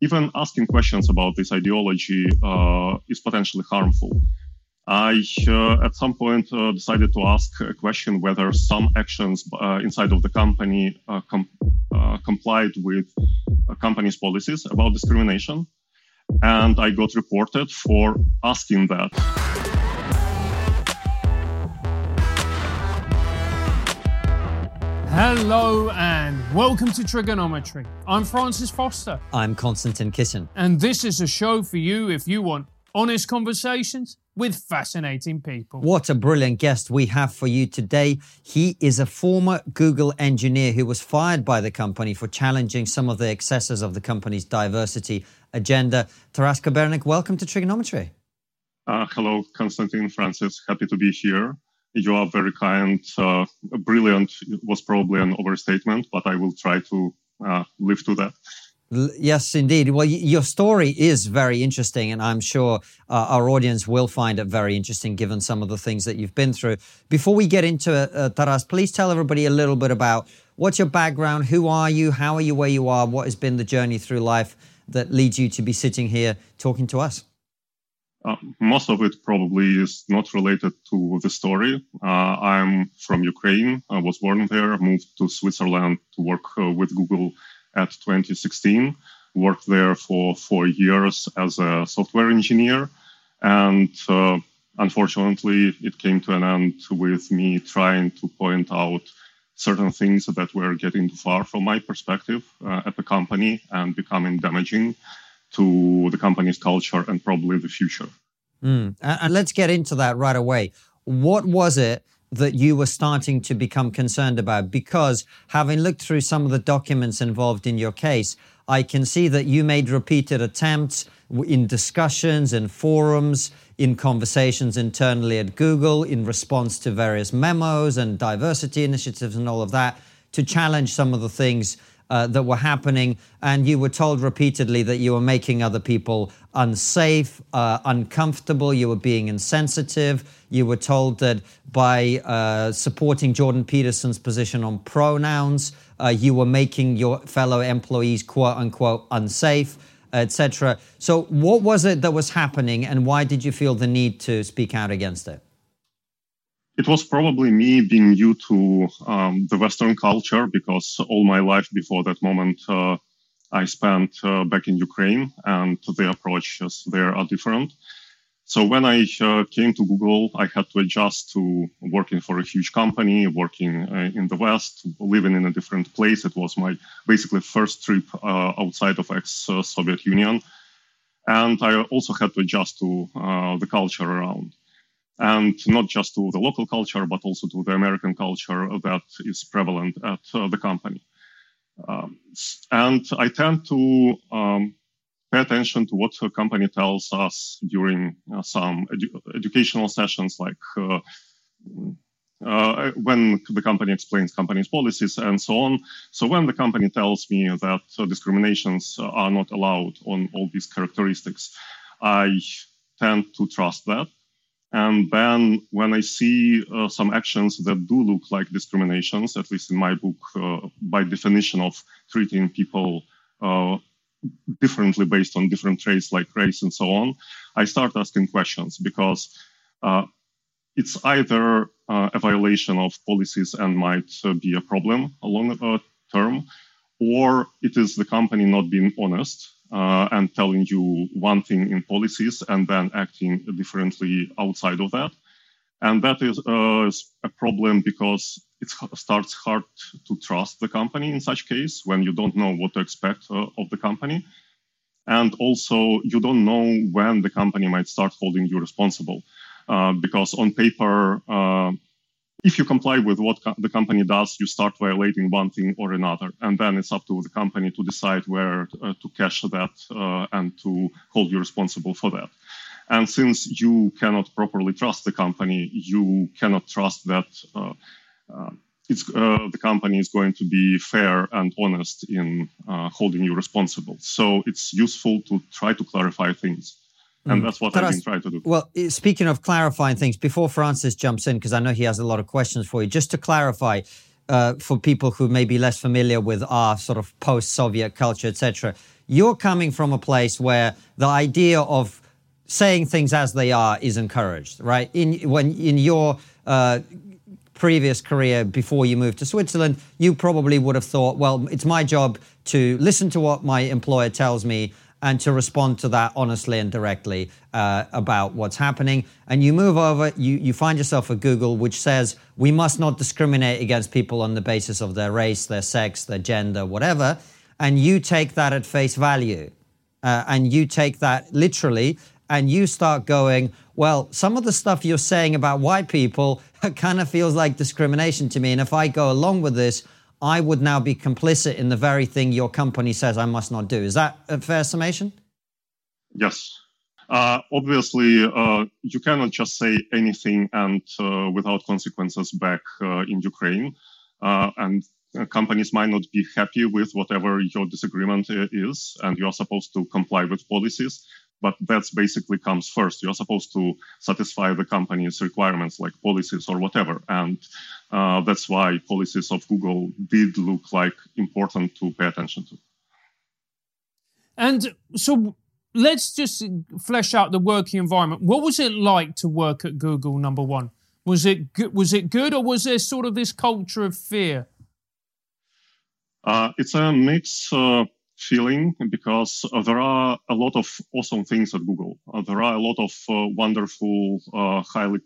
even asking questions about this ideology uh, is potentially harmful. I, uh, at some point, uh, decided to ask a question whether some actions uh, inside of the company uh, com- uh, complied with a company's policies about discrimination. And I got reported for asking that. Hello and welcome to TRIGGERnometry. I'm Francis Foster. I'm Konstantin Kisin. And this is a show for you if you want honest conversations with fascinating people. What a brilliant guest we have for you today. He is a former Google engineer who was fired by the company for challenging some of the excesses of the company's diversity agenda. Taras Kobernyk, welcome to TRIGGERnometry. Uh, hello, Konstantin Francis. Happy to be here you are very kind. Uh, brilliant was probably an overstatement, but I will try to uh, live to that. Yes, indeed. Well, your story is very interesting, and I'm sure uh, our audience will find it very interesting given some of the things that you've been through. Before we get into it, uh, Taras, please tell everybody a little bit about what's your background, who are you, how are you where you are, what has been the journey through life that leads you to be sitting here talking to us. Uh, most of it probably is not related to the story. Uh, I'm from Ukraine. I was born there, moved to Switzerland to work uh, with Google at 2016. Worked there for four years as a software engineer. And uh, unfortunately, it came to an end with me trying to point out certain things that were getting too far from my perspective uh, at the company and becoming damaging to the company's culture and probably the future. Mm. And let's get into that right away. What was it that you were starting to become concerned about? Because having looked through some of the documents involved in your case, I can see that you made repeated attempts in discussions and forums, in conversations internally at Google, in response to various memos and diversity initiatives and all of that, to challenge some of the things uh, that were happening, and you were told repeatedly that you were making other people unsafe, uh, uncomfortable, you were being insensitive. You were told that by uh, supporting Jordan Peterson's position on pronouns, uh, you were making your fellow employees quote unquote unsafe, etc. So, what was it that was happening, and why did you feel the need to speak out against it? It was probably me being new to um, the Western culture because all my life before that moment uh, I spent uh, back in Ukraine and the approaches there are different. So when I uh, came to Google, I had to adjust to working for a huge company, working uh, in the West, living in a different place. It was my basically first trip uh, outside of ex-Soviet Union. And I also had to adjust to uh, the culture around and not just to the local culture, but also to the American culture that is prevalent at uh, the company. Um, and I tend to um, pay attention to what the company tells us during uh, some edu- educational sessions, like uh, uh, when the company explains company's policies and so on. So when the company tells me that uh, discriminations are not allowed on all these characteristics, I tend to trust that and then when I see uh, some actions that do look like discriminations, at least in my book, uh, by definition of treating people uh, differently based on different traits like race and so on, I start asking questions because uh, it's either uh, a violation of policies and might uh, be a problem along long term, or it is the company not being honest uh, and telling you one thing in policies and then acting differently outside of that. And that is uh, a problem because it starts hard to trust the company in such case when you don't know what to expect uh, of the company. And also, you don't know when the company might start holding you responsible. Uh, because on paper, uh, if you comply with what co- the company does, you start violating one thing or another. And then it's up to the company to decide where uh, to cash that uh, and to hold you responsible for that. And since you cannot properly trust the company, you cannot trust that uh, uh uh, the company is going to be fair and honest in uh, holding you responsible. So it's useful to try to clarify things. And mm. that's what Taras, I've been trying to do. Well, speaking of clarifying things, before Francis jumps in, because I know he has a lot of questions for you, just to clarify, uh, for people who may be less familiar with our sort of post-Soviet culture, etc. You're coming from a place where the idea of saying things as they are is encouraged, right? In when in your uh, previous career before you moved to Switzerland, you probably would have thought, well, it's my job to listen to what my employer tells me and to respond to that honestly and directly uh, about what's happening. And you move over, you, you find yourself at Google, which says we must not discriminate against people on the basis of their race, their sex, their gender, whatever. And you take that at face value. Uh, and you take that literally and you start going, well, some of the stuff you're saying about white people kind of feels like discrimination to me. And if I go along with this, I would now be complicit in the very thing your company says I must not do. Is that a fair summation? Yes. Uh, obviously, uh, you cannot just say anything and uh, without consequences back uh, in Ukraine. Uh, and uh, companies might not be happy with whatever your disagreement is, and you're supposed to comply with policies but that's basically comes first. You're supposed to satisfy the company's requirements, like policies or whatever, and uh, that's why policies of Google did look like important to pay attention to. And so, let's just flesh out the working environment. What was it like to work at Google? Number one, was it good, was it good, or was there sort of this culture of fear? Uh, it's a mixed Uh, feeling because uh, there are a lot of awesome things at Google. Uh, there are a lot of uh, wonderful, uh, highly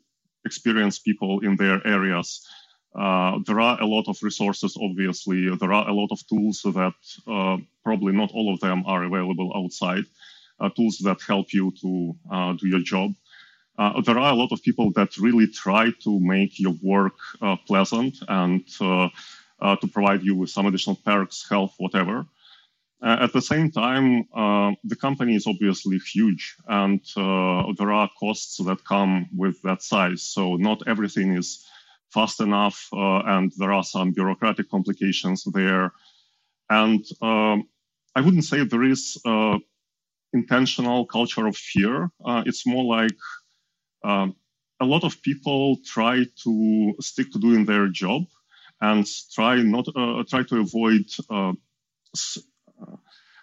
experienced people in their areas. Uh, there are a lot of resources, obviously. There are a lot of tools that uh, probably not all of them are available outside, tools that help you to do your job. there are a lot of people that really try to make your work pleasant and to provide you with some additional perks, health, whatever. Uh, at the same time, uh, the company is obviously huge and uh, there are costs that come with that size. So not everything is fast enough uh, and there are some bureaucratic complications there. And um, I wouldn't say there is intentional culture of fear. Uh, it's more like um, a lot of people try to stick to doing their job and try not uh, try to avoid uh,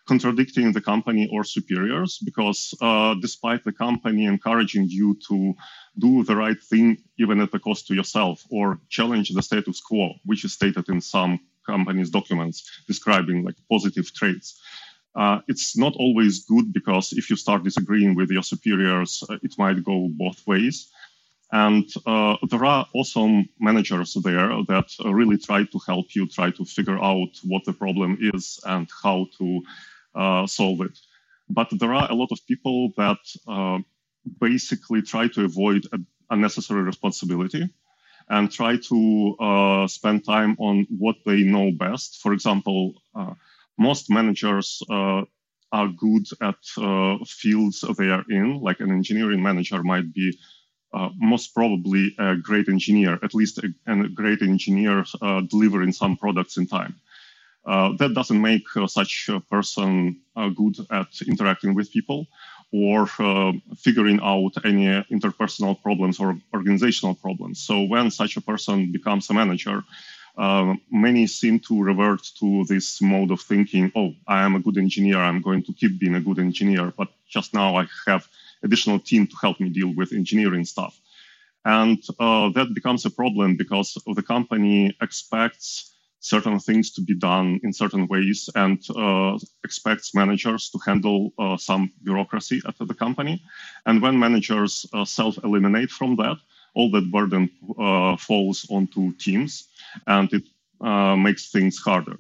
contradicting the company or superiors because uh, despite the company encouraging you to do the right thing even at the cost to yourself or challenge the status quo which is stated in some companies documents describing like positive traits uh, it's not always good because if you start disagreeing with your superiors uh, it might go both ways. And uh, there are awesome managers there that really try to help you try to figure out what the problem is and how to uh, solve it. But there are a lot of people that uh, basically try to avoid unnecessary responsibility and try to uh, spend time on what they know best. For example, uh, most managers uh, are good at uh, fields they are in, like an engineering manager might be most probably a great engineer, at least a, a great engineer delivering some products in time. Uh, that doesn't make uh, such a person uh, good at interacting with people or uh, figuring out any interpersonal problems or organizational problems. So when such a person becomes a manager, uh, many seem to revert to this mode of thinking, oh, I am a good engineer, I'm going to keep being a good engineer, but just now I have additional team to help me deal with engineering stuff. And uh, that becomes a problem because the company expects certain things to be done in certain ways and uh, expects managers to handle uh, some bureaucracy at the company. And when managers uh, self eliminate from that, all that burden uh, falls onto teams and it uh, makes things harder.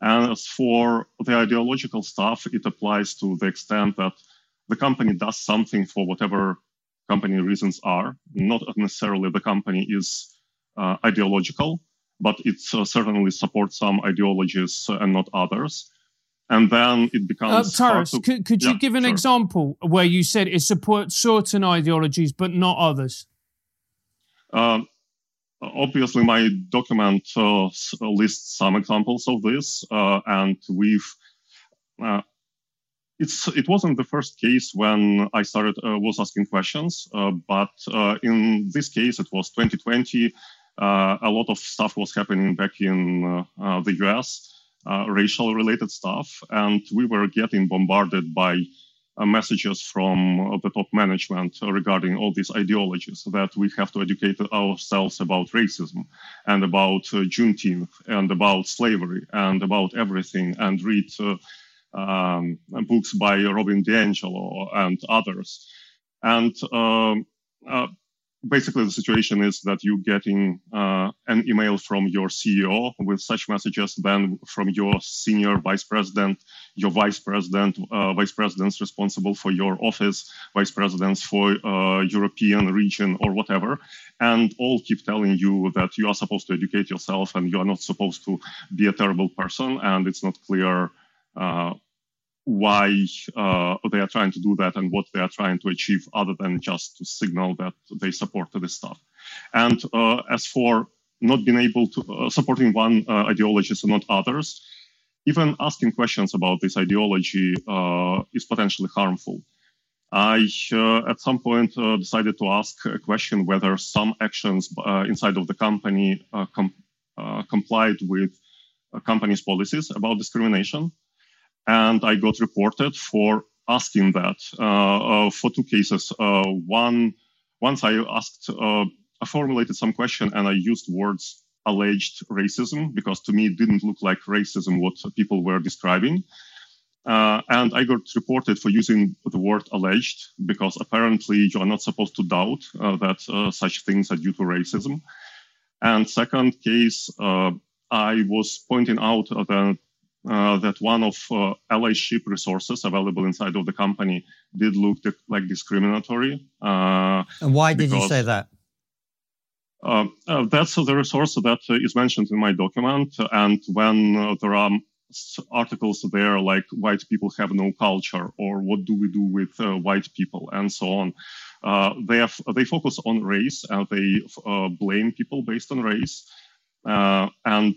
And as for the ideological stuff, it applies to the extent that the company does something for whatever company reasons are. Not necessarily the company is uh, ideological, but it uh, certainly supports some ideologies and not others. And then it becomes. Uh, Taras, to, could, could you give an sure. example where you said it supports certain ideologies but not others? Um, obviously, my document uh, lists some examples of this, uh, and we've. Uh, it's, it wasn't the first case when I started uh, was asking questions, uh, but in this case it was 2020 uh, a lot of stuff was happening back in uh, uh, the US, racial related stuff, and we were getting bombarded by uh, messages from uh, the top management regarding all these ideologies that we have to educate ourselves about racism and about uh, Juneteenth and about slavery and about everything and read um, books by Robin DiAngelo and others. And um, uh, basically the situation is that you're getting uh, an email from your CEO with such messages, then from your senior vice president, your vice president, uh, vice presidents responsible for your office, vice presidents for uh, European region or whatever, and all keep telling you that you are supposed to educate yourself and you are not supposed to be a terrible person, and it's not clear uh, why uh, they are trying to do that and what they are trying to achieve other than just to signal that they support this stuff. And uh, as for not being able to uh, supporting one uh, ideology and not others, even asking questions about this ideology uh, is potentially harmful. I, uh, at some point, decided to ask a question whether some actions inside of the company com- complied with a company's policies about discrimination and I got reported for asking that uh, uh, for two cases. Uh, one, once I asked, I formulated some question and I used words alleged racism because to me it didn't look like racism what people were describing. Uh, and I got reported for using the word alleged because apparently you are not supposed to doubt uh, that uh, such things are due to racism. And second case, I was pointing out that uh, that one of uh, allyship resources available inside of the company did look like discriminatory. Uh, and why did you say that? Uh, uh, that's the resource that is mentioned in my document. And when there are articles there like white people have no culture or what do we do with white people and so on, they, have, they focus on race and they blame people based on race. and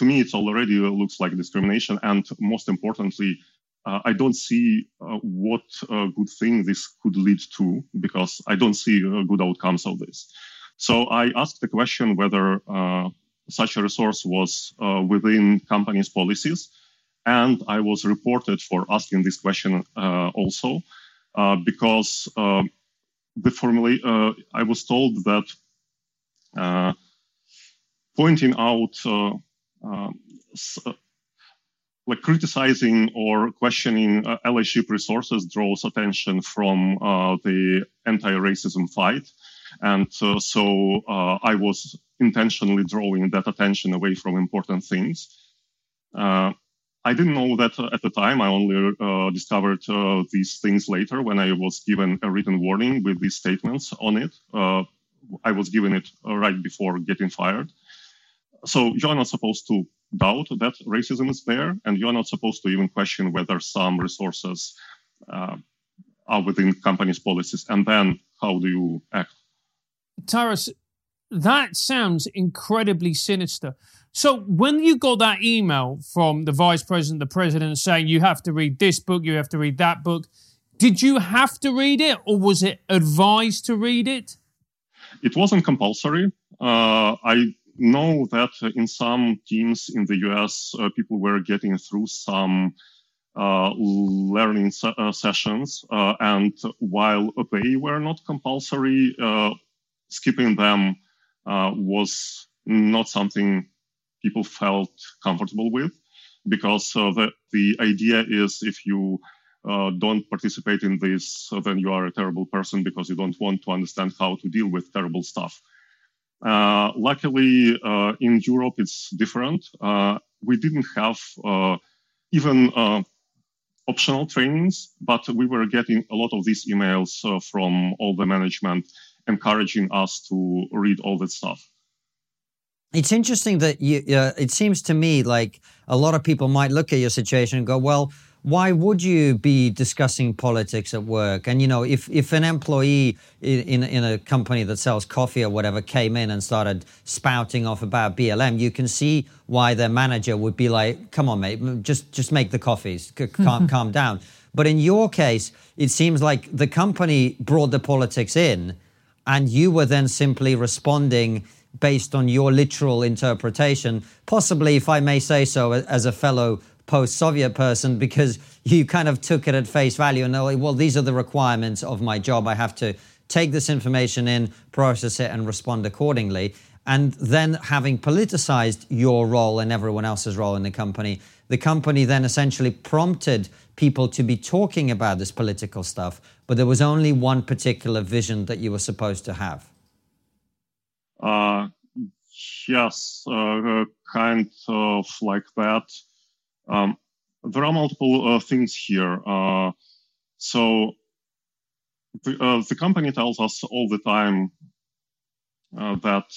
to me, it already looks like discrimination. And most importantly, uh, I don't see uh, what uh, good thing this could lead to because I don't see uh, good outcomes of this. So I asked the question whether uh, such a resource was uh, within companies' policies. And I was reported for asking this question also because the formula, I was told that pointing out um, uh, like criticizing or questioning uh, allyship resources draws attention from uh, the anti-racism fight. And uh, so uh, I was intentionally drawing that attention away from important things. Uh, I didn't know that at the time. I only discovered these things later when I was given a written warning with these statements on it. I was given it right before getting fired so you're not supposed to doubt that racism is there, and you're not supposed to even question whether some resources uh, are within companies' policies. And then how do you act? Taras, that sounds incredibly sinister. So when you got that email from the vice president, the president saying you have to read this book, you have to read that book, did you have to read it or was it advised to read it? It wasn't compulsory. Uh, I know that in some teams in the US, uh, people were getting through some uh, learning se- uh, sessions, uh, and while they were not compulsory, uh, skipping them uh, was not something people felt comfortable with, because the the idea is if you don't participate in this, then you are a terrible person because you don't want to understand how to deal with terrible stuff. Uh, luckily, uh, in Europe, it's different. Uh, we didn't have uh, even uh, optional trainings, but we were getting a lot of these emails uh, from all the management encouraging us to read all that stuff. It's interesting that you, it seems to me like a lot of people might look at your situation and go, well, why would you be discussing politics at work? And you know, if if an employee in in a company that sells coffee or whatever came in and started spouting off about BLM, you can see why their manager would be like, "Come on, mate, just just make the coffees, calm calm down." But in your case, it seems like the company brought the politics in, and you were then simply responding based on your literal interpretation, possibly, if I may say so, as a fellow post-Soviet person, because you kind of took it at face value and like, well, these are the requirements of my job. I have to take this information in, process it, and respond accordingly. And then having politicized your role and everyone else's role in the company, the company then essentially prompted people to be talking about this political stuff, but there was only one particular vision that you were supposed to have. Uh, yes, uh, kind of like that. Um, there are multiple uh, things here. Uh, so the, uh, the, company tells us all the time uh, that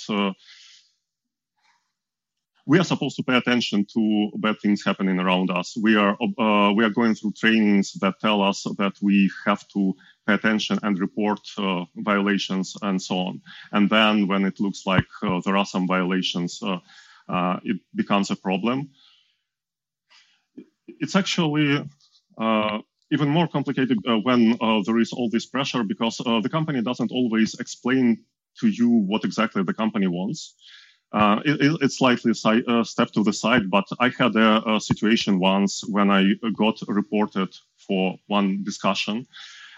we are supposed to pay attention to bad things happening around us. We are uh, we are going through trainings that tell us that we have to pay attention and report uh, violations and so on. And then when it looks like uh, there are some violations, uh, uh, it becomes a problem. It's actually uh, even more complicated when there is all this pressure because the company doesn't always explain to you what exactly the company wants. Uh, it, it's slightly a uh, step to the side, but I had a, a, situation once when I got reported for one discussion,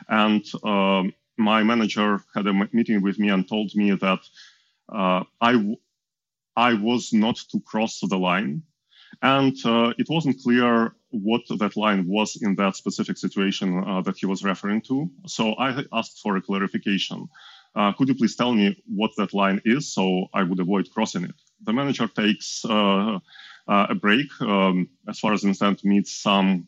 and um, my manager had a meeting with me and told me that uh, I I was not to cross the line, and uh, it wasn't clear what that line was in that specific situation uh, that he was referring to. So I asked for a clarification. Uh, could you please tell me what that line is so I would avoid crossing it? The manager takes uh, uh, a break, um, as far as I understand, meets some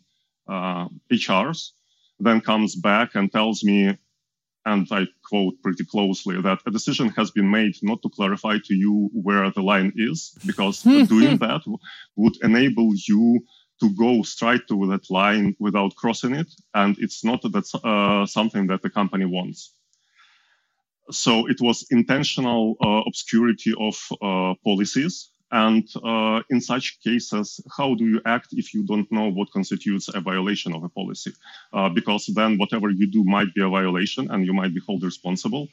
HRs, uh, then comes back and tells me, and I quote pretty closely, that a decision has been made not to clarify to you where the line is, because doing that would enable you to go straight to that line without crossing it. And it's not that uh, something that the company wants so it was intentional uh, obscurity of uh, policies. And uh, in such cases, how do you act if you don't know what constitutes a violation of a policy? Uh, because then whatever you do might be a violation and you might be held responsible.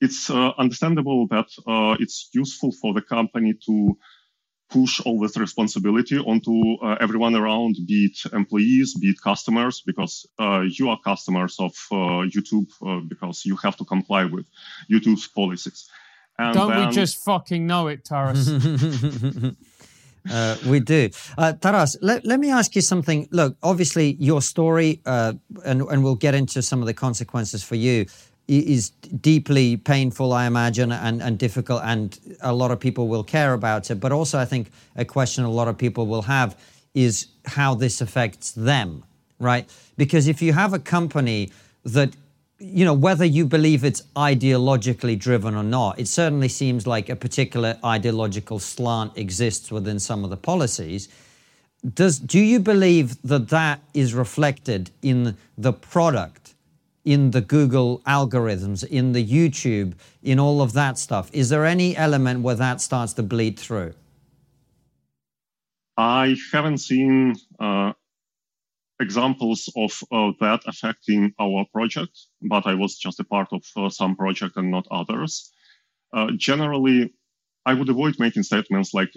It's uh, understandable that uh, it's useful for the company to push all this responsibility onto uh, everyone around, be it employees, be it customers, because uh, you are customers of YouTube because you have to comply with YouTube's policies. And Don't then... we just fucking know it, Taras? Uh, we do. Uh, Taras, let, let me ask you something. Look, obviously, your story, and, and we'll get into some of the consequences for you, is deeply painful, I imagine, and, and difficult, and a lot of people will care about it. But also, I think a question a lot of people will have is how this affects them, right? Because if you have a company that, you know, whether you believe it's ideologically driven or not, it certainly seems like a particular ideological slant exists within some of the policies. Does do you believe that that is reflected in the product? in the Google algorithms, in the YouTube, in all of that stuff? Is there any element where that starts to bleed through? I haven't seen uh, examples of uh, that affecting our project, but I was just a part of uh, some project and not others. Uh, generally, I would avoid making statements like,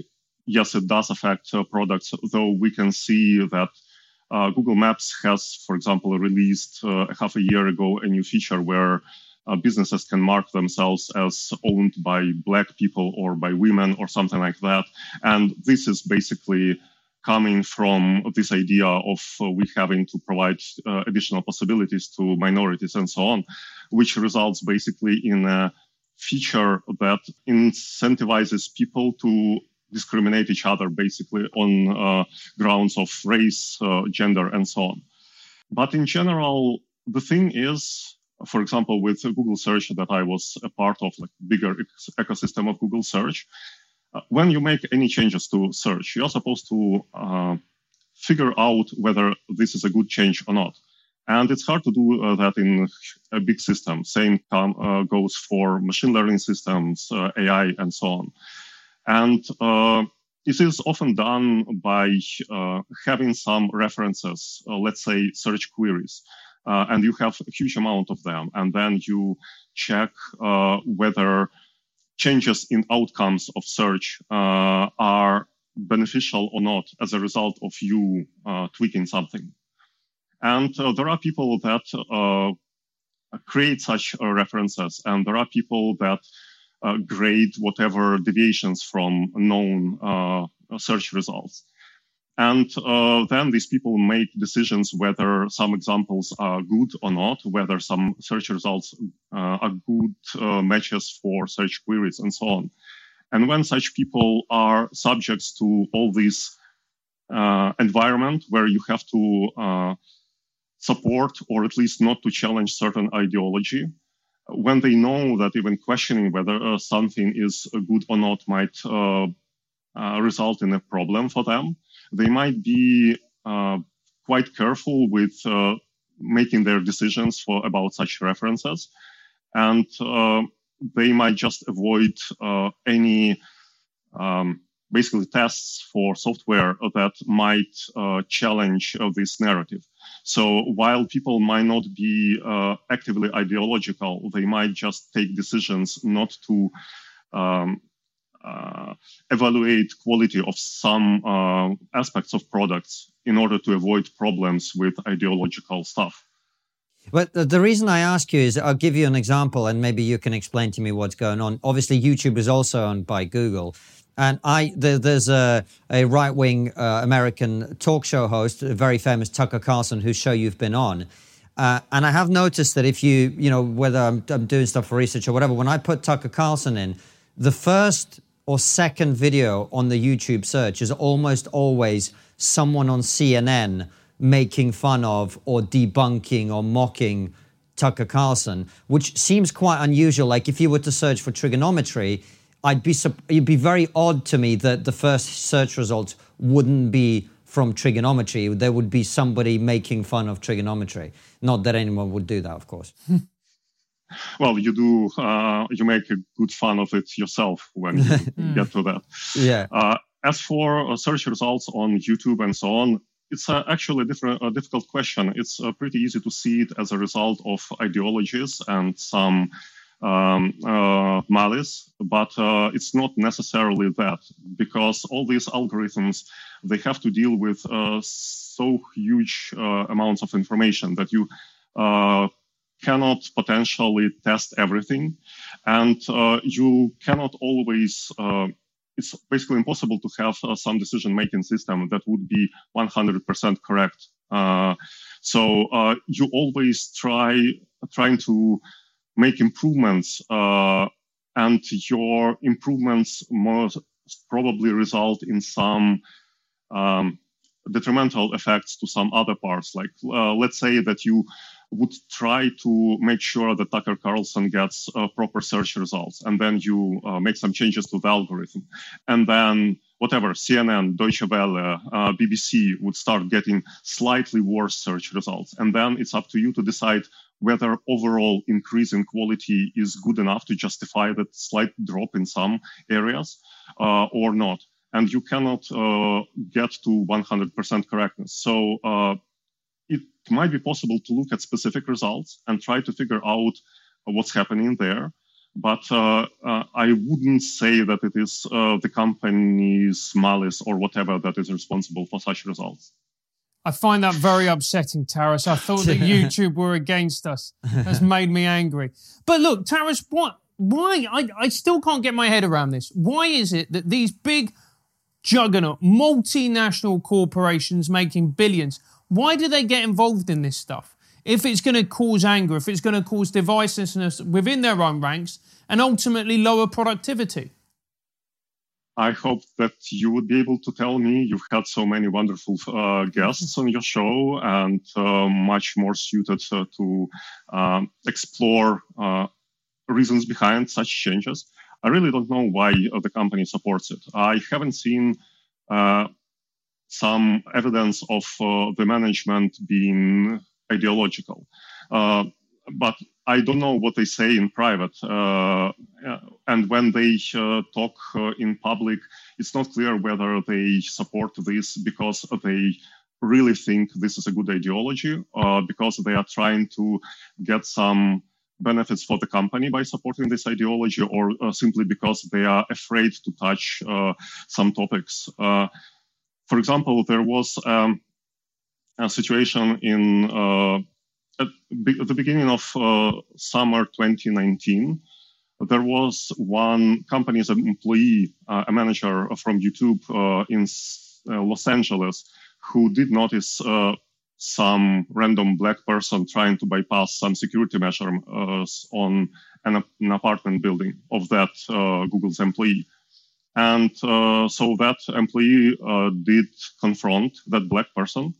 yes, it does affect uh, products, though we can see that uh, Google Maps has, for example, released uh, half a year ago a new feature where businesses can mark themselves as owned by black people or by women or something like that. And this is basically coming from this idea of uh, we having to provide uh, additional possibilities to minorities and so on, which results basically in a feature that incentivizes people to discriminate each other basically on uh, grounds of race, uh, gender, and so on. But in general, the thing is, for example, with Google search that I was a part of, like bigger ecosystem of Google search, when you make any changes to search, you're supposed to uh, figure out whether this is a good change or not. And it's hard to do uh, that in a big system. Same uh, goes for machine learning systems, AI, and so on. And uh, this is often done by uh, having some references, uh, let's say search queries, uh, and you have a huge amount of them. And then you check uh, whether changes in outcomes of search uh, are beneficial or not as a result of you uh, tweaking something. And uh, there are people that uh, create such uh, references, and there are people that uh, grade whatever deviations from known search results. And uh, then these people make decisions whether some examples are good or not, whether some search results uh, are good uh, matches for search queries and so on. And when such people are subjects to all this uh, environment where you have to uh, support or at least not to challenge certain ideology, when they know that even questioning whether uh, something is good or not might result in a problem for them, they might be uh, quite careful with uh, making their decisions for about such references, and uh, they might just avoid any um, basically tests for software that might uh, challenge uh, this narrative. So while people might not be uh, actively ideological, they might just take decisions not to um, uh, evaluate quality of some uh, aspects of products in order to avoid problems with ideological stuff. But the reason I ask you is I'll give you an example and maybe you can explain to me what's going on. Obviously, YouTube is also owned by Google. And I, there's a, a right wing uh, American talk show host, a very famous Tucker Carlson, whose show you've been on. Uh, and I have noticed that if you, you know, whether I'm, I'm doing stuff for research or whatever, when I put Tucker Carlson in, the first or second video on the YouTube search is almost always someone on CNN making fun of or debunking or mocking Tucker Carlson, which seems quite unusual. Like if you were to search for TRIGGERnometry, I'd be it'd be very odd to me that the first search results wouldn't be from TRIGGERnometry. There would be somebody making fun of TRIGGERnometry. Not that anyone would do that, of course. well, you do, uh, you make a good fun of it yourself when you hmm. get to that. Yeah. Uh, as for uh, search results on YouTube and so on, it's uh, actually a, different, a difficult question. It's uh, pretty easy to see it as a result of ideologies and some um, uh, malice, but uh, it's not necessarily that because all these algorithms they have to deal with uh, so huge uh, amounts of information that you cannot potentially test everything, and uh, you cannot always. Uh, it's basically impossible to have uh, some decision-making system that would be 100% correct. Uh, so uh, you always try trying to make improvements, uh, and your improvements most probably result in some. Um, detrimental effects to some other parts like let's say that you would try to make sure that Tucker Carlson gets uh, proper search results. And then you uh, make some changes to the algorithm. And then whatever, CNN, Deutsche Welle, uh, BBC would start getting slightly worse search results. And then it's up to you to decide whether overall increase in quality is good enough to justify that slight drop in some areas uh, or not. And you cannot uh, get to 100% correctness. So uh, might be possible to look at specific results and try to figure out what's happening there. But uh, uh, I wouldn't say that it is uh, the company's malice or whatever that is responsible for such results. I find that very upsetting, Taras. I thought that YouTube were against us. Has made me angry. But look, Taras, what? Why? I, I still can't get my head around this. Why is it that these big juggernaut multinational corporations making billions why do they get involved in this stuff? If it's going to cause anger, if it's going to cause divisiveness within their own ranks and ultimately lower productivity? I hope that you would be able to tell me. You've had so many wonderful uh, guests on your show and uh, much more suited uh, to um, explore uh, reasons behind such changes. I really don't know why the company supports it. I haven't seen uh, some evidence of uh, the management being ideological. Uh, but I don't know what they say in private. Uh, and when they uh, talk uh, in public, it's not clear whether they support this because they really think this is a good ideology, or because they are trying to get some benefits for the company by supporting this ideology or uh, simply because they are afraid to touch uh, some topics. Uh, for example, there was um, a situation in uh, at, at, the beginning of uh, summer 2019. There was one company's employee, uh, a manager from YouTube in Los Angeles, who did notice some random black person trying to bypass some security measures on an, an, apartment building of that uh, Google's employee. And uh, so that employee uh, did confront that black person.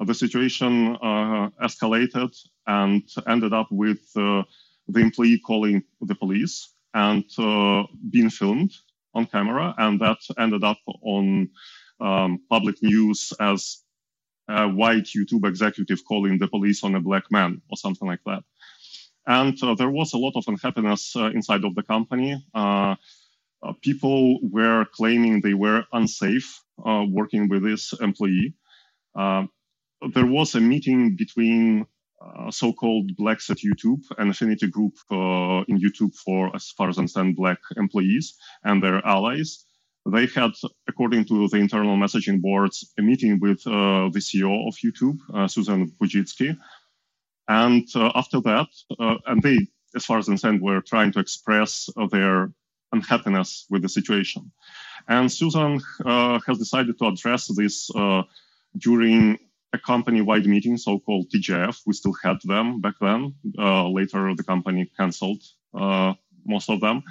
the situation uh, escalated and ended up with the employee calling the police and being filmed on camera. And that ended up on um, public news as a white YouTube executive calling the police on a black man or something like that. And uh, there was a lot of unhappiness uh, inside of the company. Uh people were claiming they were unsafe uh, working with this employee. Uh, there was a meeting between so-called blacks at YouTube, an affinity group in YouTube for, as far as I understand, black employees and their allies they had, according to the internal messaging boards, a meeting with uh, the CEO of YouTube, uh, Susan Wojcicki. And uh, after that, uh, and they, as far as I understand, were trying to express their unhappiness with the situation. And Susan uh, has decided to address this uh, during a company-wide meeting, so-called TGIF. We still had them back then. later, the company canceled most of them.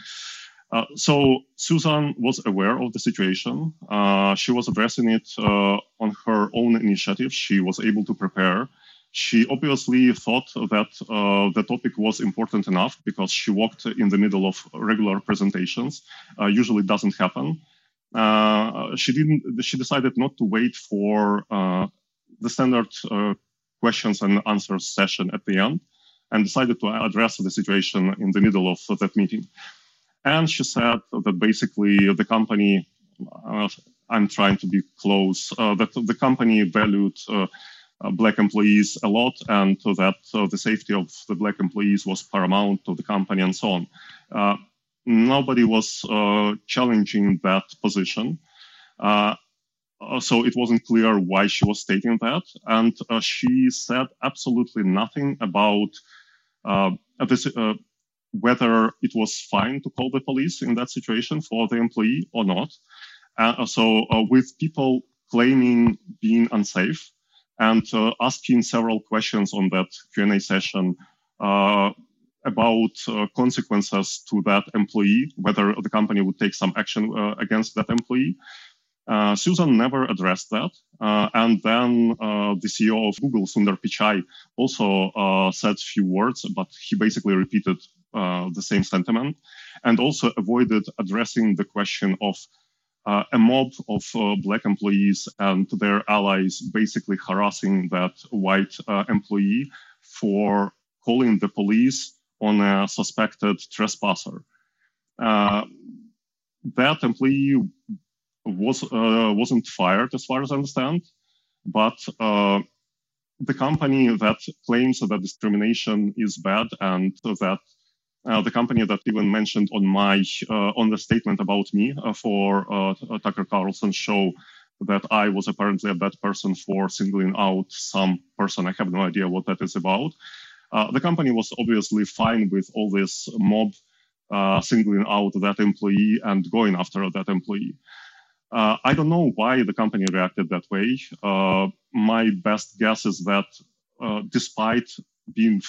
Uh, so Susan was aware of the situation. Uh, she was addressing it uh, on her own initiative. She was able to prepare. She obviously thought that uh, the topic was important enough because she walked in the middle of regular presentations. Uh, usually doesn't happen. she didn't. She decided not to wait for the standard questions and answers session at the end, and decided to address the situation in the middle of that meeting. And she said that basically the company, uh, I'm trying to be close, uh, that the company valued uh, uh black employees a lot and that uh, the safety of the black employees was paramount to the company and so on. Uh, nobody was challenging that position. so it wasn't clear why she was stating that. And she said absolutely nothing about this whether it was fine to call the police in that situation for the employee or not. Uh, so uh, with people claiming being unsafe and uh, asking several questions on that Q&A session uh, about uh, consequences to that employee, whether the company would take some action uh, against that employee. Susan never addressed that. and then the CEO of Google, Sundar Pichai, also said a few words, but he basically repeated uh, the same sentiment, and also avoided addressing the question of uh, a mob of uh, black employees and their allies basically harassing that white uh, employee for calling the police on a suspected trespasser. Uh, that employee was uh, wasn't fired, as far as I understand, but the company that claims that discrimination is bad and that uh, the company that even mentioned on my uh, on the statement about me uh, for uh, Tucker Carlson's show that I was apparently a bad person for singling out some person. I have no idea what that is about. Uh, the company was obviously fine with all this mob uh, singling out that employee and going after that employee. I don't know why the company reacted that way. my best guess is that despite being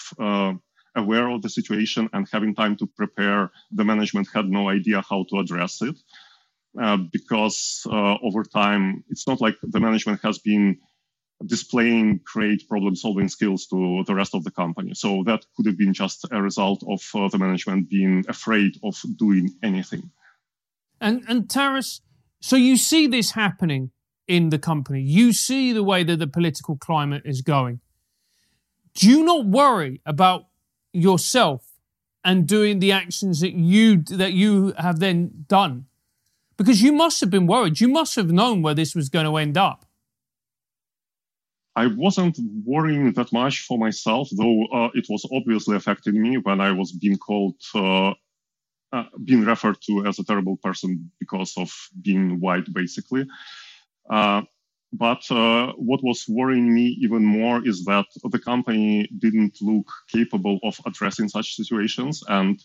aware of the situation and having time to prepare, the management had no idea how to address it. Uh, because uh, over time, it's not like the management has been displaying great problem solving skills to the rest of the company. So that could have been just a result of uh, the management being afraid of doing anything. And, and Taras, so you see this happening in the company, you see the way that the political climate is going. Do you not worry about yourself and doing the actions that you that you have then done. Because you must have been worried. You must have known where this was going to end up. I wasn't worrying that much for myself, though uh, it was obviously affecting me when I was being called, uh, uh, being referred to as a terrible person because of being white, basically. Uh, but uh, what was worrying me even more is that the company didn't look capable of addressing such situations and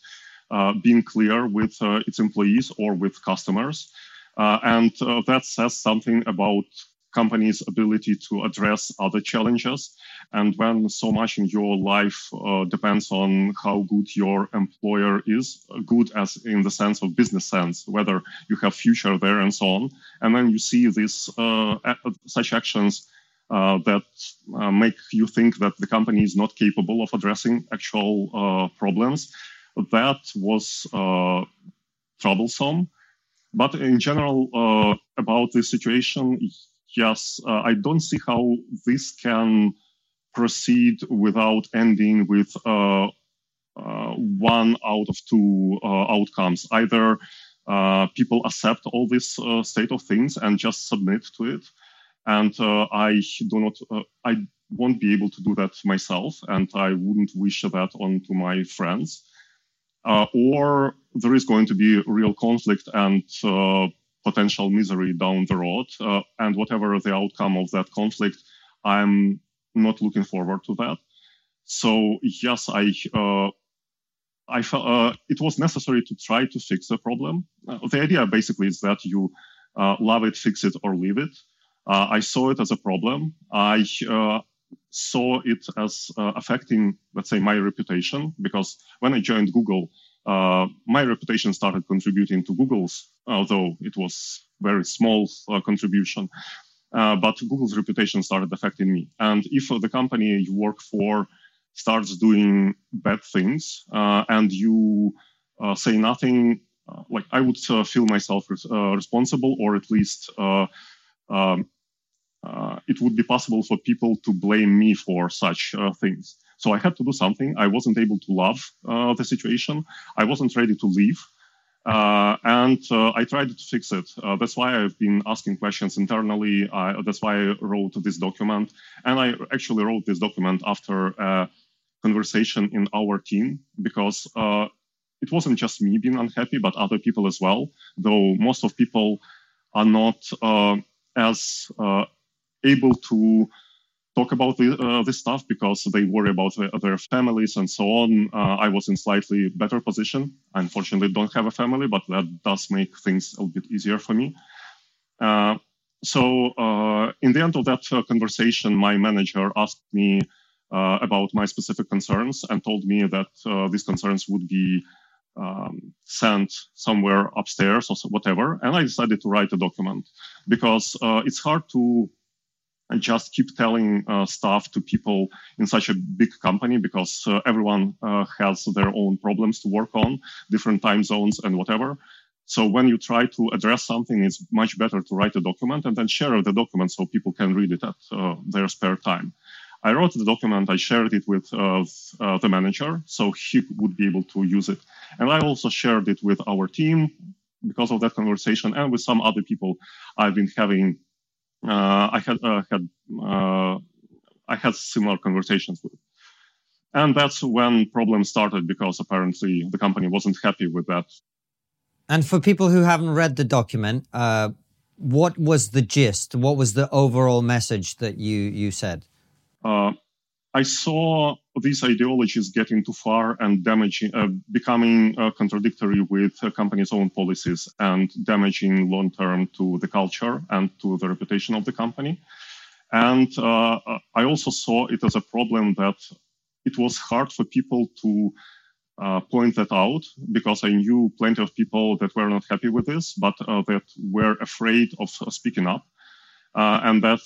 uh, being clear with its employees or with customers. and that says something about company's ability to address other challenges. And when so much in your life uh, depends on how good your employer is, good as in the sense of business sense, whether you have future there and so on. And then you see these uh, such actions uh, that uh, make you think that the company is not capable of addressing actual uh, problems. That was uh, troublesome. But in general, about this situation, yes, uh, I don't see how this can proceed without ending with uh, uh, one out of two uh, outcomes. Either uh, people accept all this uh, state of things and just submit to it, and I do not, I won't be able to do that myself, and I wouldn't wish that on to my friends. or there is going to be real conflict and potential misery down the road. Uh, and whatever the outcome of that conflict, I'm not looking forward to that. So yes, I uh, I felt uh, it was necessary to try to fix the problem. Uh, the idea basically is that you uh, love it, fix it, or leave it. Uh, I saw it as a problem. I saw it as affecting, let's say, my reputation because when I joined Google, uh, my reputation started contributing to Google's, although it was very small uh, contribution. Uh, but Google's reputation started affecting me. And if the company you work for starts doing bad things uh, and you uh, say nothing, like I would feel myself res- responsible, or at least um, it would be possible for people to blame me for such things. So I had to do something. I wasn't able to love uh, the situation. I wasn't ready to leave. Uh, and uh, I tried to fix it. Uh, that's why I've been asking questions internally. that's why I wrote this document. And I actually wrote this document after a conversation in our team because uh, it wasn't just me being unhappy, but other people as well. Though most of people are not uh, as able to talk about the, uh, this stuff because they worry about the, their families and so on. Uh, I was in slightly better position. I unfortunately don't have a family, but that does make things a bit easier for me. Uh, so uh, in the end of that uh, conversation, my manager asked me uh, about my specific concerns and told me that these concerns would be um, sent somewhere upstairs or whatever. And I decided to write a document because it's hard to and just keep telling uh, stuff to people in such a big company because uh, everyone uh, has their own problems to work on, different time zones and whatever. So when you try to address something, it's much better to write a document and then share the document so people can read it at uh, their spare time. I wrote the document, I shared it with uh, uh, the manager so he would be able to use it. And I also shared it with our team because of that conversation and with some other people I've been having I had uh, had uh, I had similar conversations with. And that's when problems started because apparently the company wasn't happy with that. And for people who haven't read the document, uh, what was the gist? What was the overall message that you you said? Uh, I saw these ideologies getting too far and damaging, uh, becoming uh, contradictory with a company's own policies and damaging long term to the culture and to the reputation of the company. And uh, I also saw it as a problem that it was hard for people to uh, point that out because I knew plenty of people that were not happy with this, but uh, that were afraid of speaking up. Uh, and that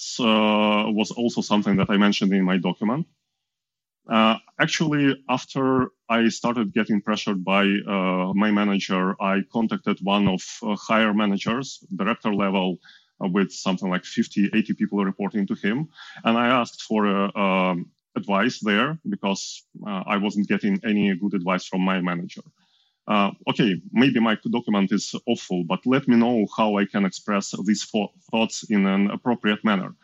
was also something that I mentioned in my document. Uh, actually, after I started getting pressured by uh, my manager, I contacted one of uh, higher managers, director level, uh, with something like 50, 80 people reporting to him. And I asked for uh, um, advice there because uh, I wasn't getting any good advice from my manager. okay, maybe my document is awful, but let me know how I can express these thoughts in an appropriate manner.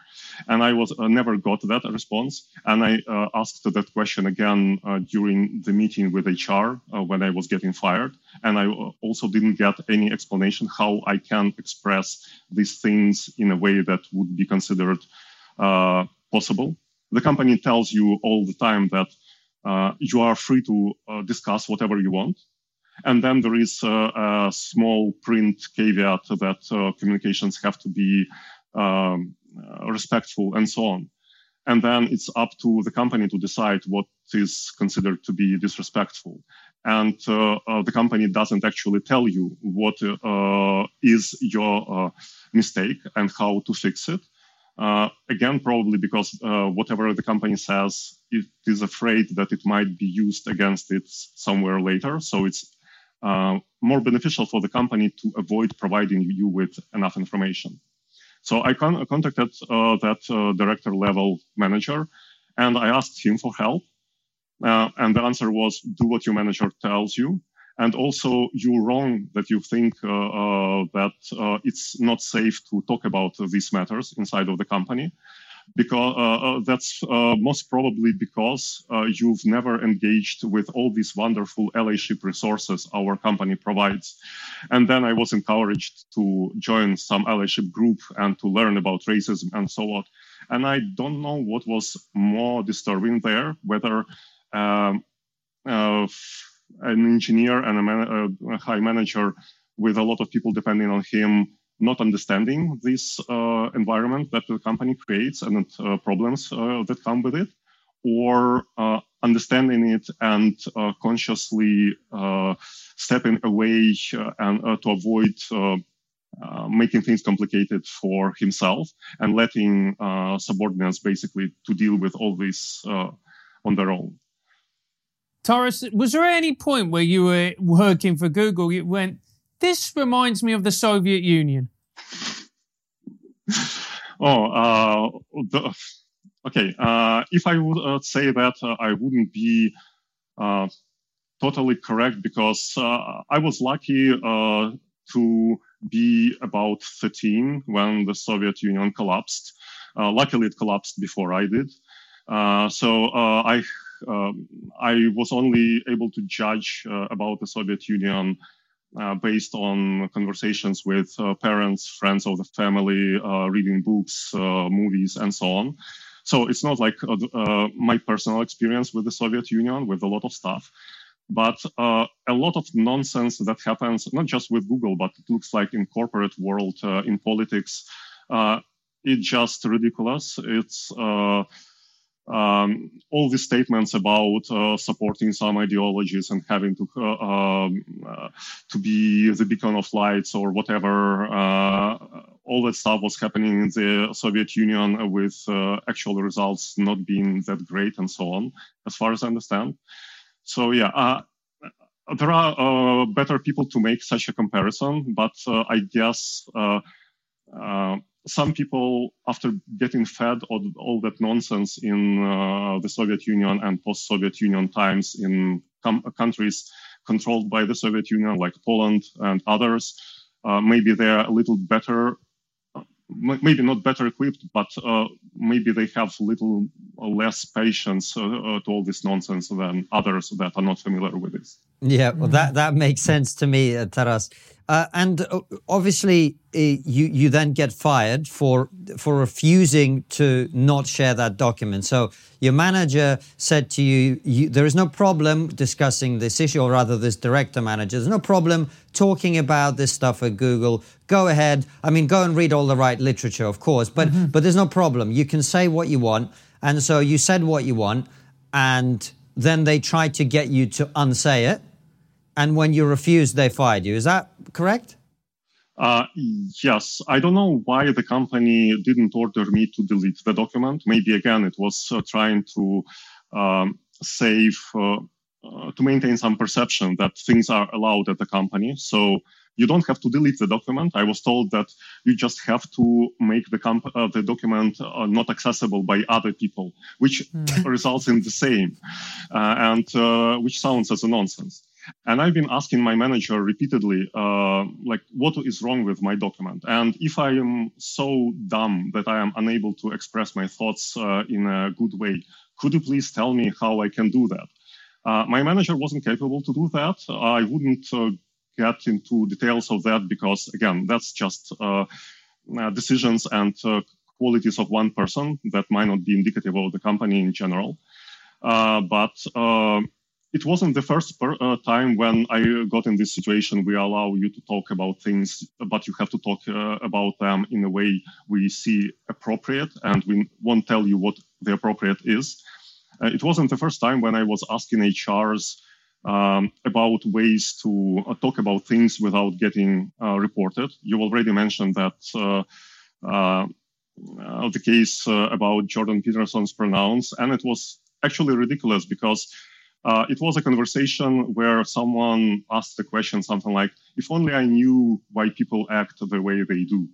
And I was uh, never got that response. And I uh, asked that question again uh, during the meeting with HR uh, when I was getting fired. And I uh, also didn't get any explanation how I can express these things in a way that would be considered uh, possible. The company tells you all the time that you are free to discuss whatever you want. And then there is a, a small print caveat that uh, communications have to be um, uh, respectful and so on. And then it's up to the company to decide what is considered to be disrespectful. And uh, uh, the company doesn't actually tell you what uh, is your uh, mistake and how to fix it. again, probably because whatever the company says, it is afraid that it might be used against it somewhere later. So it's uh, more beneficial for the company to avoid providing you with enough information. So I con- contacted uh, that uh, director level manager and I asked him for help. Uh, and the answer was do what your manager tells you. And also, you're wrong that you think that it's not safe to talk about these matters inside of the company because uh, uh, that's uh, most probably because you've never engaged with all these wonderful allyship resources our company provides. And then I was encouraged to join some allyship group and to learn about racism and so on. And I don't know what was more disturbing there, whether um, uh, an engineer and a, man- a, high manager with a lot of people depending on him not understanding this uh, environment that the company creates and uh, problems uh, that come with it, or uh, understanding it and uh, consciously uh, stepping away and to avoid making things complicated for himself and letting subordinates basically to deal with all this on their own. Taras, was there any point where you were working for Google? You went, this reminds me of the Soviet Union. oh, uh, the, okay. Uh, if I would uh, say that, uh, I wouldn't be uh, totally correct because uh, I was lucky to be about 13 when the Soviet Union collapsed. luckily, it collapsed before I did. so I um, I was only able to judge about the Soviet Union uh, based on conversations with uh, parents, friends of the family, uh, reading books, uh, movies, and so on. So it's not like uh, uh, my personal experience with the Soviet Union with a lot of stuff, but a lot of nonsense that happens not just with Google, but it looks like in corporate world, in politics. it's just ridiculous. It's um, all these statements about uh, supporting some ideologies and having to uh, um, uh, to be the beacon of lights or whatever, uh, all that stuff was happening in the Soviet Union with uh, actual results not being that great and so on, as far as I understand. So yeah. Uh, there are better people to make such a comparison, but I guess some people, after getting fed all, all that nonsense in uh, the Soviet Union and post-Soviet Union times in com- countries controlled by the Soviet Union, like Poland and others, uh, maybe they're a little better, uh, maybe not better equipped, but uh, maybe they have a little less patience uh, uh, to all this nonsense than others that are not familiar with this. Yeah, well, that that makes sense to me, Taras. Uh, and uh, obviously, uh, you you then get fired for for refusing to not share that document. So your manager said to you, you, "There is no problem discussing this issue, or rather, this director manager. There's no problem talking about this stuff at Google. Go ahead. I mean, go and read all the right literature, of course, but mm-hmm. but there's no problem. You can say what you want." And so you said what you want, and then they tried to get you to unsay it and when you refused, they fired you. Is that correct? Uh, yes, I don't know why the company didn't order me to delete the document. Maybe again, it was uh, trying to um, save, uh, uh to maintain some perception that things are allowed at the company. So you don't have to delete the document. I was told that you just have to make the, comp- uh, the document uh, not accessible by other people, which mm. results in the same, and which sounds as a nonsense. And I've been asking my manager repeatedly, uh, like, what is wrong with my document? And if I am so dumb that I am unable to express my thoughts uh, in a good way, could you please tell me how I can do that? Uh, my manager wasn't capable to do that. I wouldn't uh, get into details of that because, again, that's just uh, uh, decisions and qualities of one person that might not be indicative of the company in general. but it wasn't the first per, uh, time when I got in this situation. We allow you to talk about things, but you have to talk uh, about them in a way we see appropriate, and we won't tell you what the appropriate is. Uh, it wasn't the first time when I was asking HRs um, about ways to uh, talk about things without getting uh, reported. You already mentioned that. Uh, the case about Jordan Peterson's pronouns, and it was actually ridiculous because uh, it was a conversation where someone asked the question something like, if only I knew why people act the way they do.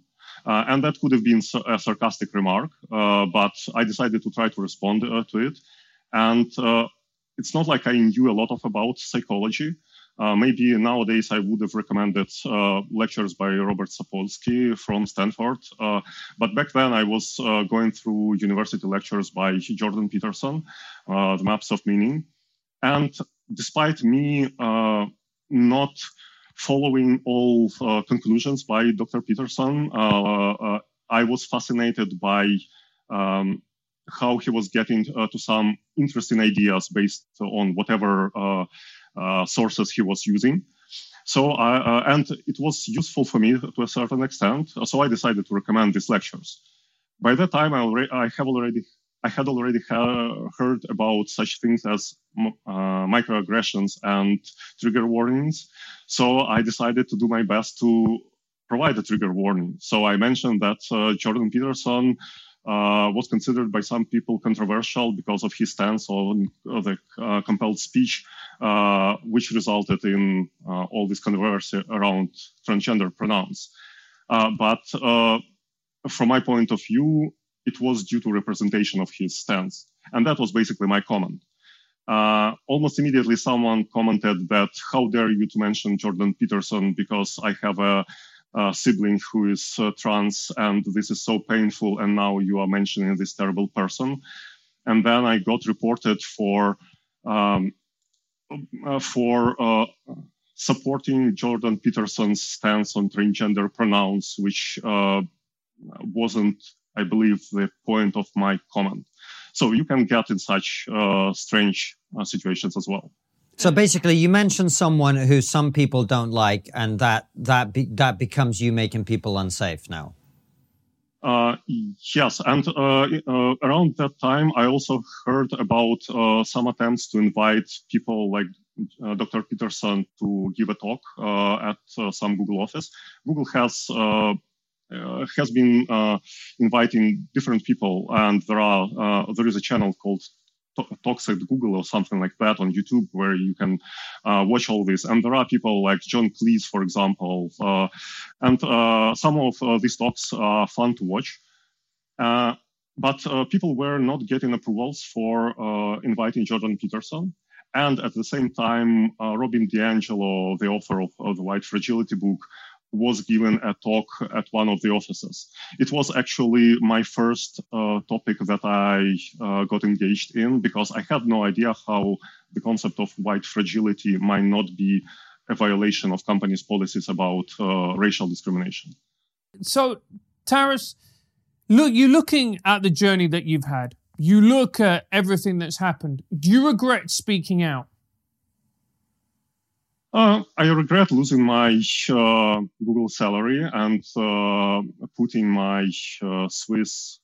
Uh, and that could have been a sarcastic remark, uh, but I decided to try to respond uh, to it. And uh, it's not like I knew a lot of about psychology. Uh, maybe nowadays I would have recommended lectures by Robert Sapolsky from Stanford. but back then I was going through university lectures by Jordan Peterson, The Maps of Meaning. And despite me uh, not following all uh, conclusions by Dr. Peterson, uh, uh, I was fascinated by um, how he was getting uh, to some interesting ideas based on whatever sources he was using. So, and it was useful for me to a certain extent. So I decided to recommend these lectures. By that time, I, already, I have already I had already ha- heard about such things as uh, microaggressions and trigger warnings. So I decided to do my best to provide a trigger warning. So I mentioned that uh, Jordan Peterson uh, was considered by some people controversial because of his stance on uh, the uh, compelled speech, uh, which resulted in all this controversy around transgender pronouns. but from my point of view, it was due to representation of his stance. And that was basically my comment. Uh, almost immediately, someone commented that, How dare you to mention Jordan Peterson because I have a, a sibling who is uh, trans and this is so painful, and now you are mentioning this terrible person. And then I got reported for um, uh, for uh, supporting Jordan Peterson's stance on transgender pronouns, which uh, wasn't I believe, the point of my comment. So you can get in such uh, strange uh, situations as well. So basically, you mentioned someone who some people don't like, and that that be, that becomes you making people unsafe now. Uh, yes, and uh, uh, around that time, I also heard about uh, some attempts to invite people like uh, Dr. Peterson to give a talk uh, at some Google office. Google has uh, has been uh, inviting different people, and there are uh, there is a channel called Talks at Google or something like that on YouTube where you can uh, watch all this. And there are people like John Cleese, for example, uh, and uh, some of these talks are fun to watch. but people were not getting approvals for inviting Jordan Peterson. And at the same time, Robin DiAngelo, the author of, of the White Fragility book, was given a talk at one of the offices. It was actually my first uh, topic that I uh, got engaged in because I had no idea how the concept of white fragility might not be a violation of companies' policies about uh, racial discrimination. So, Taras, look, you're looking at the journey that you've had. You look at everything that's happened. Do you regret speaking out? Uh, I regret losing my uh, Google salary and uh, putting my uh, Swiss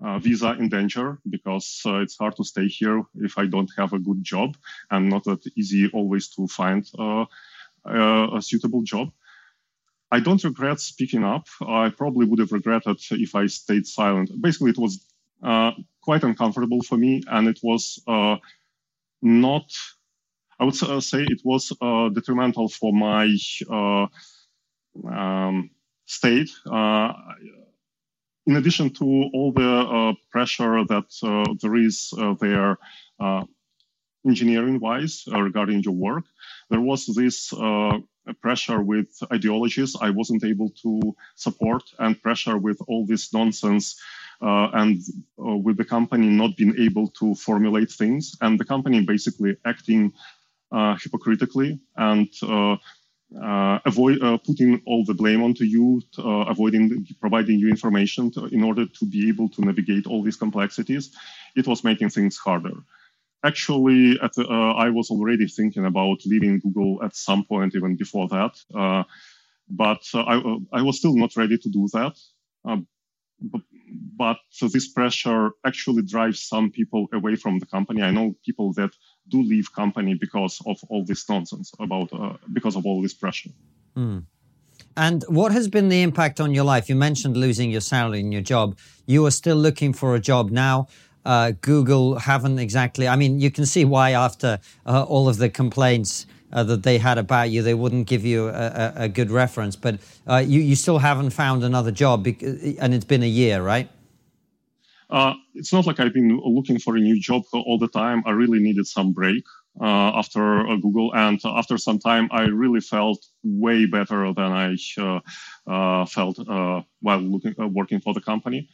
uh, visa in danger because uh, it's hard to stay here if I don't have a good job and not that easy always to find a suitable job. I don't regret speaking up. I probably would have regretted if I stayed silent. Basically, it was quite uncomfortable for me, and it was not I would uh, say it was uh, detrimental for my uh, um, state. in addition to all the pressure that there is there engineering wise uh, regarding your work. There was this uh, pressure with ideologies I wasn't able to support, and pressure with all this nonsense, uh, and with the company not being able to formulate things, and the company basically acting hypocritically and uh, uh, avoid uh, putting all the blame onto you, uh, avoiding providing you information to, in order to be able to navigate all these complexities. It was making things harder. Actually, the, uh, I was already thinking about leaving Google at some point, even before that. Uh, but uh, I, I, was still not ready to do that. but, but this pressure actually drives some people away from the company. I know people that do leave company because of all this nonsense about uh, because of all this pressure. Mm. And what has been the impact on your life? You mentioned losing your salary in your job. You are still looking for a job now. Uh, Google haven't exactly. I mean, you can see why after uh, all of the complaints uh, that they had about you, they wouldn't give you a, a, a good reference. But uh, you, you still haven't found another job, and it's been a year, right? Uh, it's not like I've been looking for a new job all the time. I really needed some break uh, after uh, Google, and after some time, I really felt way better than I uh, uh, felt uh, while looking, working for the company.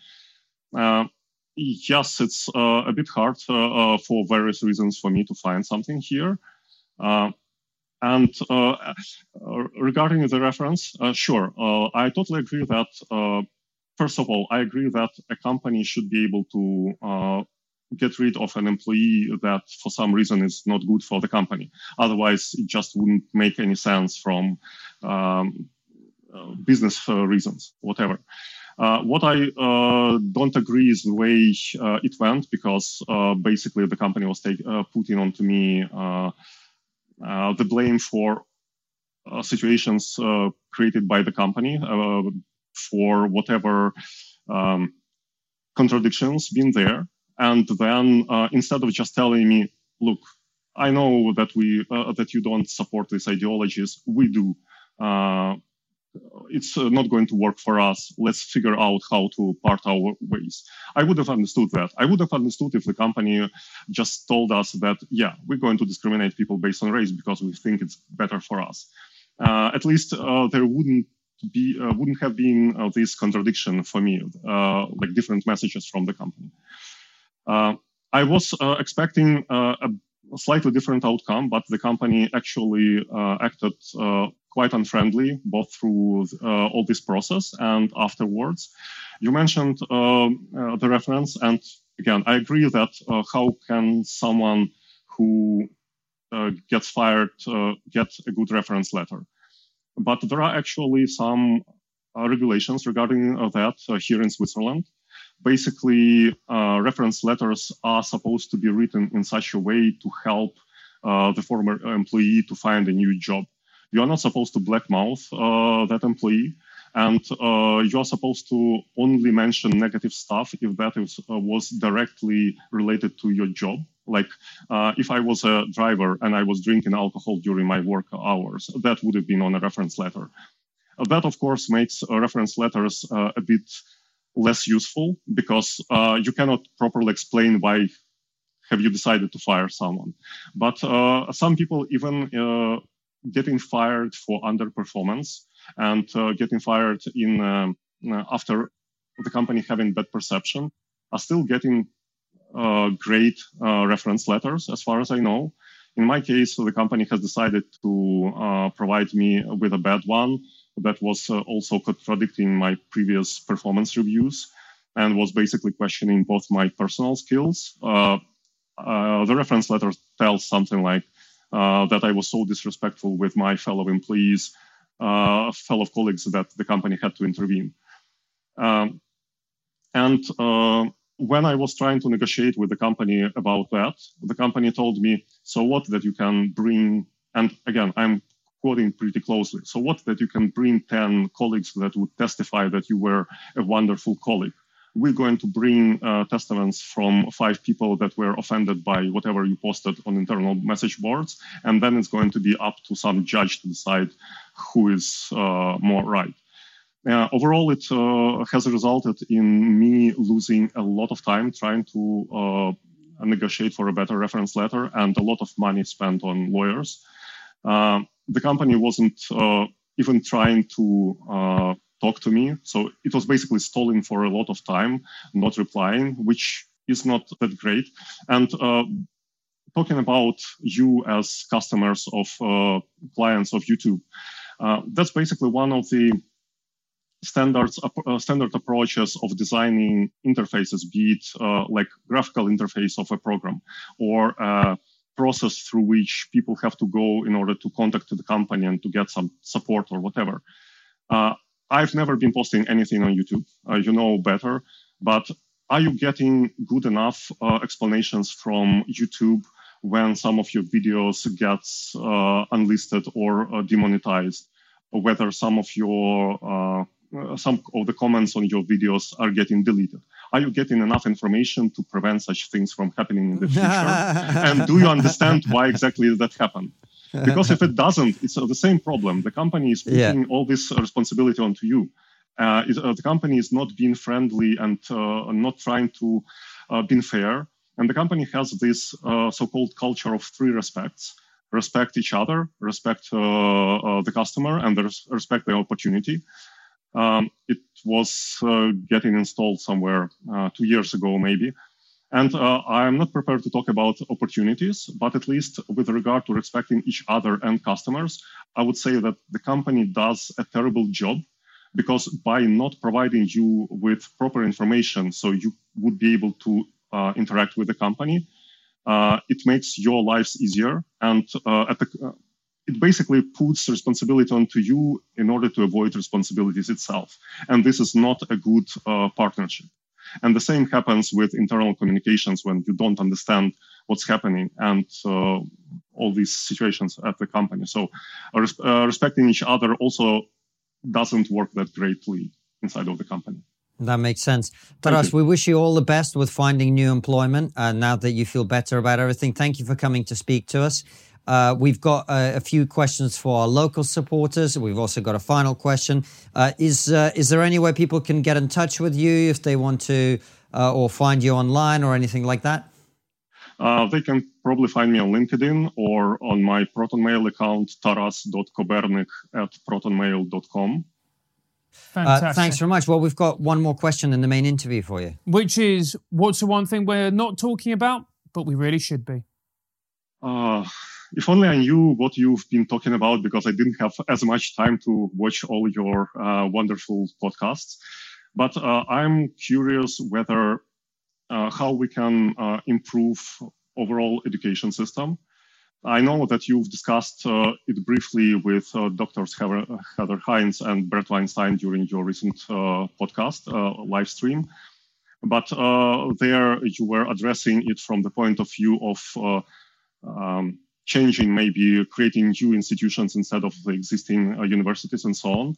yes, it's a bit hard for various reasons for me to find something here. And uh, regarding the reference, uh, sure, uh, I totally agree that first of all, I agree that a company should be able to uh, get rid of an employee that for some reason is not good for the company. Otherwise, it just wouldn't make any sense from um, uh, business uh, reasons, whatever. Uh, what I uh, don't agree is the way uh, it went because basically the company was take, putting onto me the blame for situations created by the company for whatever um, contradictions been there. And then uh, instead of just telling me, look, I know that we uh, that you don't support these ideologies, we do. Uh, it's uh, not going to work for us. Let's figure out how to part our ways. I would have understood that. I would have understood if the company just told us that, yeah, we're going to discriminate people based on race because we think it's better for us. Uh, at least uh, there wouldn't be uh, wouldn't have been uh, this contradiction for me, uh, like different messages from the company. I was expecting a slightly different outcome, but the company actually acted quite unfriendly, both through all this process and afterwards. You mentioned the reference, and again, I agree that how can someone who uh, gets fired uh, get a good reference letter. But there are actually some uh, regulations regarding uh, that uh, here in Switzerland. Basically, reference letters are supposed to be written in such a way to help the former employee to find a new job. You are not supposed to blackmouth that employee and uh, you're supposed to only mention negative stuff if that is, uh, was directly related to your job. Like uh, if I was a driver and I was drinking alcohol during my work hours, that would have been on a reference letter. Uh, that, of course, makes uh, reference letters uh, a bit less useful because you cannot properly explain why have you decided to fire someone. But some people even getting fired for underperformance and uh, getting fired in um, after the company having bad perception are still getting great reference letters, as far as I know. In my case, the company has decided to provide me with a bad one that was also contradicting my previous performance reviews and was basically questioning both my personal skills. Uh, uh, the reference letter tells something like uh, that I was so disrespectful with my fellow employees uh, fellow colleagues that the company had to intervene. Um, and uh, when I was trying to negotiate with the company about that, the company told me, so what that you can bring, and again, I'm quoting pretty closely. So what that you can bring 10 colleagues that would testify that you were a wonderful colleague we're going to bring uh, testaments from five people that were offended by whatever you posted on internal message boards, and then it's going to be up to some judge to decide who is uh, more right. Uh, overall, it uh, has resulted in me losing a lot of time trying to uh, negotiate for a better reference letter and a lot of money spent on lawyers. Uh, the company wasn't uh, even trying to uh, talk to me. So it was basically stalling for a lot of time, not replying, which is not that great. And talking about you as customers of clients of YouTube, that's basically one of the standards uh, standard approaches of designing interfaces, be it uh, like graphical interface of a program or a process through which people have to go in order to contact the company and to get some support or whatever. Uh, I've never been posting anything on YouTube. Uh, you know better, but are you getting good enough uh, explanations from YouTube when some of your videos gets uh, unlisted or demonetized? Or whether some of your uh, some of the comments on your videos are getting deleted. Are you getting enough information to prevent such things from happening in the future? and do you understand why exactly that happened? Because if it doesn't, it's uh, the same problem. The company is putting yeah. all this responsibility onto you. Uh, is, uh, the company is not being friendly and uh, not trying to uh, be fair. And the company has this so-called culture of three respects respect each other, respect the customer, and respect the opportunity. Um, it was uh, getting installed somewhere uh, two years ago, maybe. And uh, I'm not prepared to talk about opportunities, but at least with regard to respecting each other and customers, I would say that the company does a terrible job because by not providing you with proper information, so you would be able to uh, interact with the company, uh, it makes your lives easier. And uh, at the it basically puts responsibility onto you in order to avoid responsibilities itself. And this is not a good uh, partnership. And the same happens with internal communications when you don't understand what's happening and uh, all these situations at the company. So uh, res- uh, respecting each other also doesn't work that greatly inside of the company. That makes sense. Taras, we wish you all the best with finding new employment uh, now that you feel better about everything. Thank you for coming to speak to us. Uh, we've got uh, a few questions for our local supporters. We've also got a final question. Uh, is uh, is there any way people can get in touch with you if they want to, uh, or find you online or anything like that? Uh, they can probably find me on LinkedIn or on my ProtonMail account, taras.kobernyk at protonmail.com. Uh, thanks very much. Well, we've got one more question in the main interview for you. Which is what's the one thing we're not talking about, but we really should be? Uh, if only I knew what you've been talking about because I didn't have as much time to watch all your uh, wonderful podcasts. But uh, I'm curious whether uh, how we can uh, improve overall education system. I know that you've discussed uh, it briefly with uh, doctors Heather, Heather Heying and Bret Weinstein during your recent podcast live stream. But there you were addressing it from the point of view of um, changing, maybe creating new institutions instead of the existing uh, universities and so on.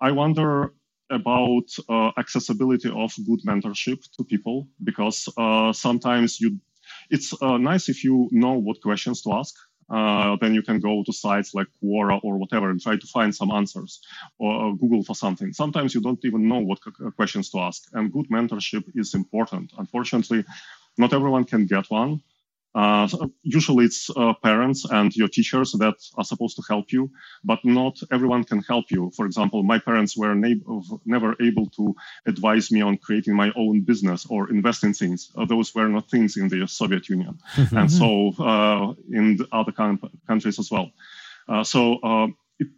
I wonder about uh, accessibility of good mentorship to people because uh, sometimes you it's uh, nice if you know what questions to ask uh, then you can go to sites like Quora or whatever and try to find some answers or uh, Google for something. Sometimes you don't even know what questions to ask, and good mentorship is important. Unfortunately, not everyone can get one. Uh, usually it's uh, parents and your teachers that are supposed to help you, but not everyone can help you. For example, my parents were never able to advise me on creating my own business or invest in things. Uh, those were not things in the Soviet Union, and so uh, in other countries as well. Uh, so uh, it,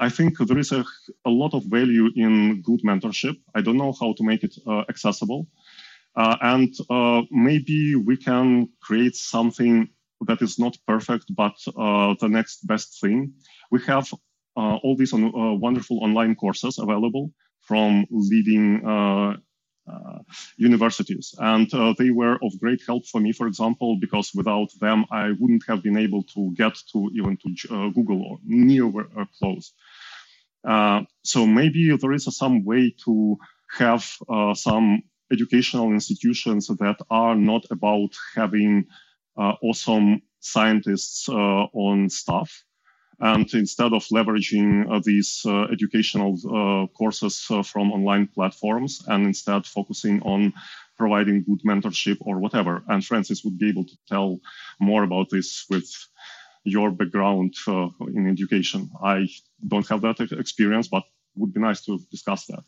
I think there is a, a, lot of value in good mentorship. I don't know how to make it accessible. Uh, and uh, maybe we can create something that is not perfect, but uh, the next best thing. We have uh, all these on, uh, wonderful online courses available from leading uh, universities. And they were of great help for me, for example, because without them, I wouldn't have been able to get to even to Google or near or close. so maybe there is some way to have some educational institutions that are not about having uh, awesome scientists uh, on staff. And instead of leveraging uh, these uh, educational courses from online platforms and instead focusing on providing good mentorship or whatever. And Francis would be able to tell more about this with your background uh, in education. I don't have that experience, but would be nice to discuss that.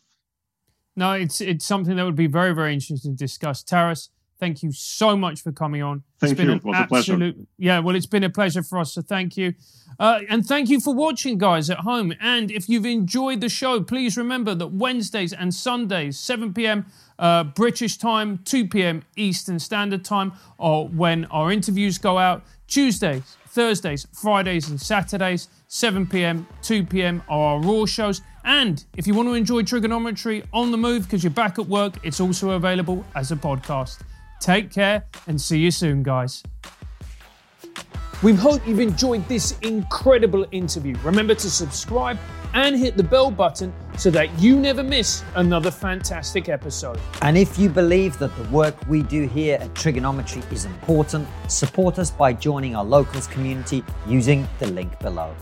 No, it's it's something that would be very very interesting to discuss. Taras, thank you so much for coming on. Thank it's been you. An it was absolute, a pleasure. Yeah, well, it's been a pleasure for us. So thank you, uh, and thank you for watching, guys at home. And if you've enjoyed the show, please remember that Wednesdays and Sundays, 7 p.m. Uh, British time, 2 p.m. Eastern Standard Time, are when our interviews go out. Tuesdays, Thursdays, Fridays, and Saturdays, 7 p.m., 2 p.m. are our Raw shows. And if you want to enjoy TRIGGERnometry on the move because you're back at work, it's also available as a podcast. Take care and see you soon, guys. We hope you've enjoyed this incredible interview. Remember to subscribe and hit the bell button so that you never miss another fantastic episode. And if you believe that the work we do here at TRIGGERnometry is important, support us by joining our locals community using the link below.